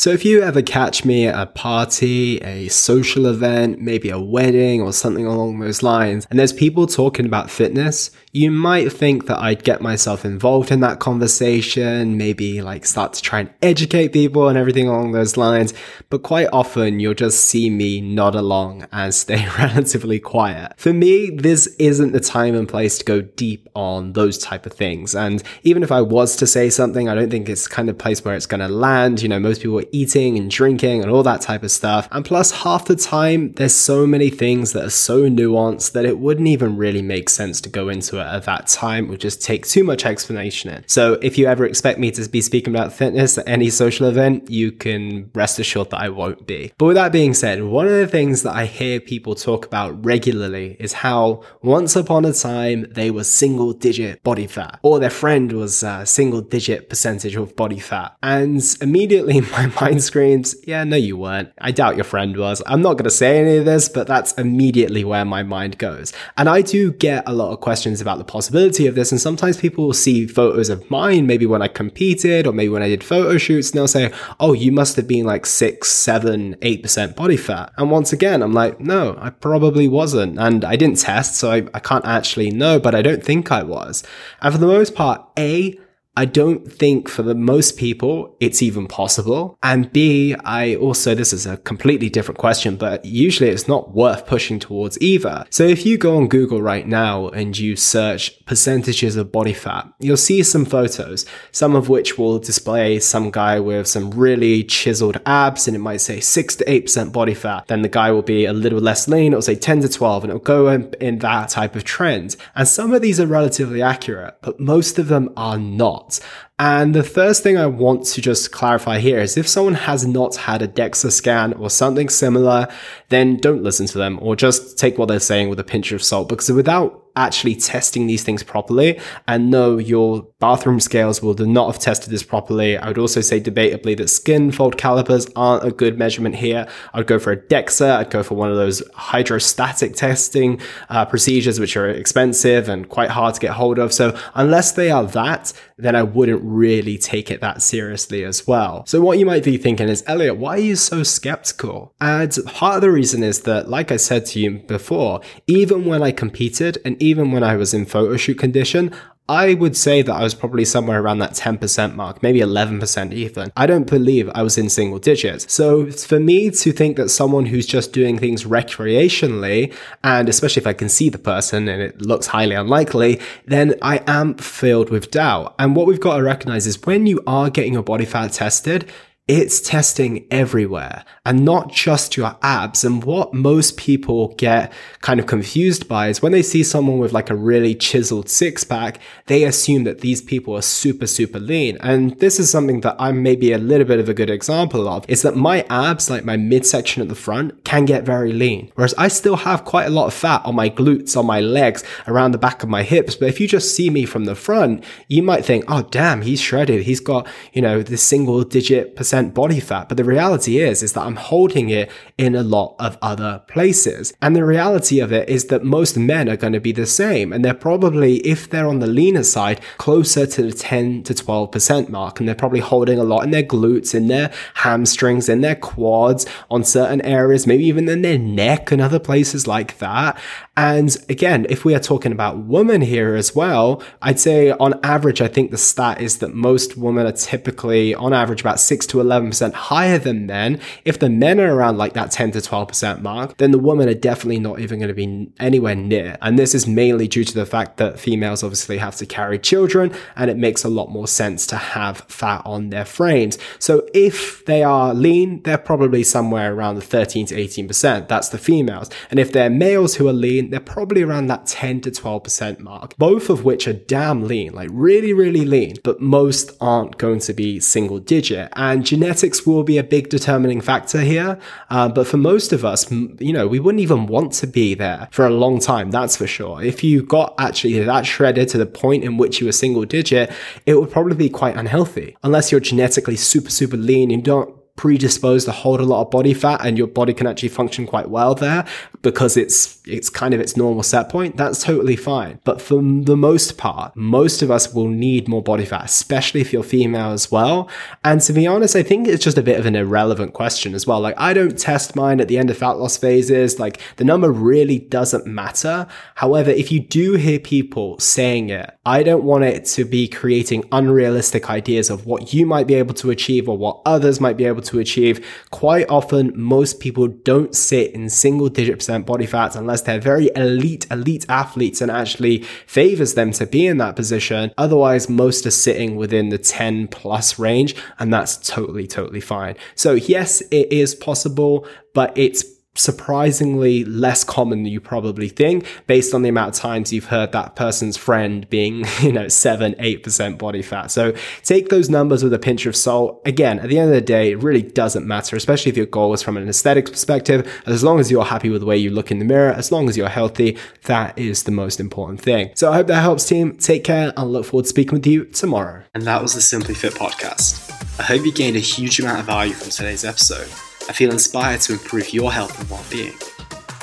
So if you ever catch me at a party, a social event, maybe a wedding or something along those lines, and there's people talking about fitness, you might think that I'd get myself involved in that conversation, maybe like start to try and educate people and everything along those lines. But quite often you'll just see me nod along and stay relatively quiet. For me, this isn't the time and place to go deep on those type of things. And even if I was to say something, I don't think it's kind of place where it's going to land. You know, most people eating and drinking and all that type of stuff. And plus half the time, there's so many things that are so nuanced that it wouldn't even really make sense to go into it at that time. It would just take too much explanation in. So if you ever expect me to be speaking about fitness at any social event, you can rest assured that I won't be. But with that being said, one of the things that I hear people talk about regularly is how once upon a time they were single digit body fat or their friend was a single digit percentage of body fat. And immediately my mind screams, yeah, no, you weren't. I doubt your friend was. I'm not going to say any of this, but that's immediately where my mind goes. And I do get a lot of questions about the possibility of this. And sometimes people will see photos of mine, maybe when I competed or maybe when I did photo shoots, and they'll say, oh, you must have been like six, seven, eight percent body fat. And once again, I'm like, no, I probably wasn't. And I didn't test, so I, I can't actually know, but I don't think I was. And for the most part, A, I don't think for the most people it's even possible. And B, I also, this is a completely different question, but usually it's not worth pushing towards either. So if you go on Google right now and you search percentages of body fat, you'll see some photos, some of which will display some guy with some really chiseled abs and it might say 6 to 8% body fat. Then the guy will be a little less lean, it'll say 10 to 12 and it'll go in, in that type of trend. And some of these are relatively accurate, but most of them are not not. And the first thing I want to just clarify here is if someone has not had a DEXA scan or something similar, then don't listen to them or just take what they're saying with a pinch of salt because without actually testing these things properly. And no, your bathroom scales will not have tested this properly. I would also say debatably that skin fold calipers aren't a good measurement here. I'd go for a DEXA. I'd go for one of those hydrostatic testing uh, procedures, which are expensive and quite hard to get hold of. So unless they are that, then I wouldn't really take it that seriously as well. So what you might be thinking is, Elliot, why are you so skeptical? And part of the reason is that, like I said to you before, even when I competed and even when I was in photo shoot condition, I would say that I was probably somewhere around that 10% mark, maybe 11% even. I don't believe I was in single digits. So for me to think that someone who's just doing things recreationally, and especially if I can see the person and it looks highly unlikely, then I am filled with doubt. And what we've got to recognize is when you are getting your body fat tested, it's testing everywhere and not just your abs. And what most people get kind of confused by is when they see someone with like a really chiseled six pack, they assume that these people are super, super lean. And this is something that I'm maybe a little bit of a good example of is that my abs, like my midsection at the front, can get very lean. Whereas I still have quite a lot of fat on my glutes, on my legs, around the back of my hips. But if you just see me from the front, you might think, oh, damn, he's shredded. He's got, you know, this single digit percent percent body fat. But the reality is, is that I'm holding it in a lot of other places. And the reality of it is that most men are going to be the same. And they're probably, if they're on the leaner side, closer to the 10 to 12% mark. And they're probably holding a lot in their glutes, in their hamstrings, in their quads, on certain areas, maybe even in their neck and other places like that. And again, if we are talking about women here as well, I'd say on average, I think the stat is that most women are typically on average about 6 to 11% higher than men. If the men are around like that 10 to 12% mark, then the women are definitely not even going to be anywhere near. And this is mainly due to the fact that females obviously have to carry children and it makes a lot more sense to have fat on their frames. So if they are lean, they're probably somewhere around the 13 to 18%. That's the females. And if they're males who are lean, they're probably around that 10 to 12% mark, both of which are damn lean, like really, really lean, but most aren't going to be single digit. And genetics will be a big determining factor here. Uh, but for most of us, you know, we wouldn't even want to be there for a long time, that's for sure. If you got actually that shredded to the point in which you were single digit, it would probably be quite unhealthy. Unless you're genetically super, super lean, you don't predisposed to hold a lot of body fat and your body can actually function quite well there because it's it's kind of its normal set point, that's totally fine. But for the most part, most of us will need more body fat, especially if you're female as well. And to be honest, I think it's just a bit of an irrelevant question as well. Like I don't test mine at the end of fat loss phases. Like the number really doesn't matter. However, if you do hear people saying it, I don't want it to be creating unrealistic ideas of what you might be able to achieve or what others might be able to to achieve. Quite often, most people don't sit in single digit percent body fats unless they're very elite, elite athletes and actually favors them to be in that position. Otherwise, most are sitting within the 10 plus range, and that's totally, totally fine. So, yes, it is possible, but it's surprisingly less common than you probably think based on the amount of times you've heard that person's friend being, you know, 7, 8% body fat. So take those numbers with a pinch of salt. Again, at the end of the day, it really doesn't matter, especially if your goal is from an aesthetics perspective. As long as you're happy with the way you look in the mirror, as long as you're healthy, that is the most important thing. So I hope that helps, team. Take care. I'll look forward to speaking with you tomorrow. And that was the Simply Fit podcast. I hope you gained a huge amount of value from today's episode. I feel inspired to improve your health and well-being.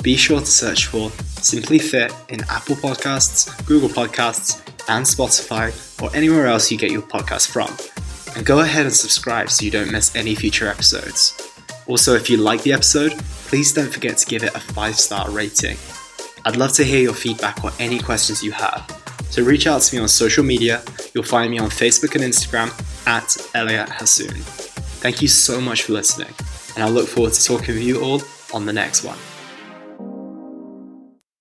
Be sure to search for Simply Fit in Apple Podcasts, Google Podcasts, and Spotify, or anywhere else you get your podcast from. And go ahead and subscribe so you don't miss any future episodes. Also, if you like the episode, please don't forget to give it a 5 star rating. I'd love to hear your feedback or any questions you have. So reach out to me on social media. You'll find me on Facebook and Instagram at Elliot Hasoon. Thank you so much for listening and I look forward to talking with you all on the next one.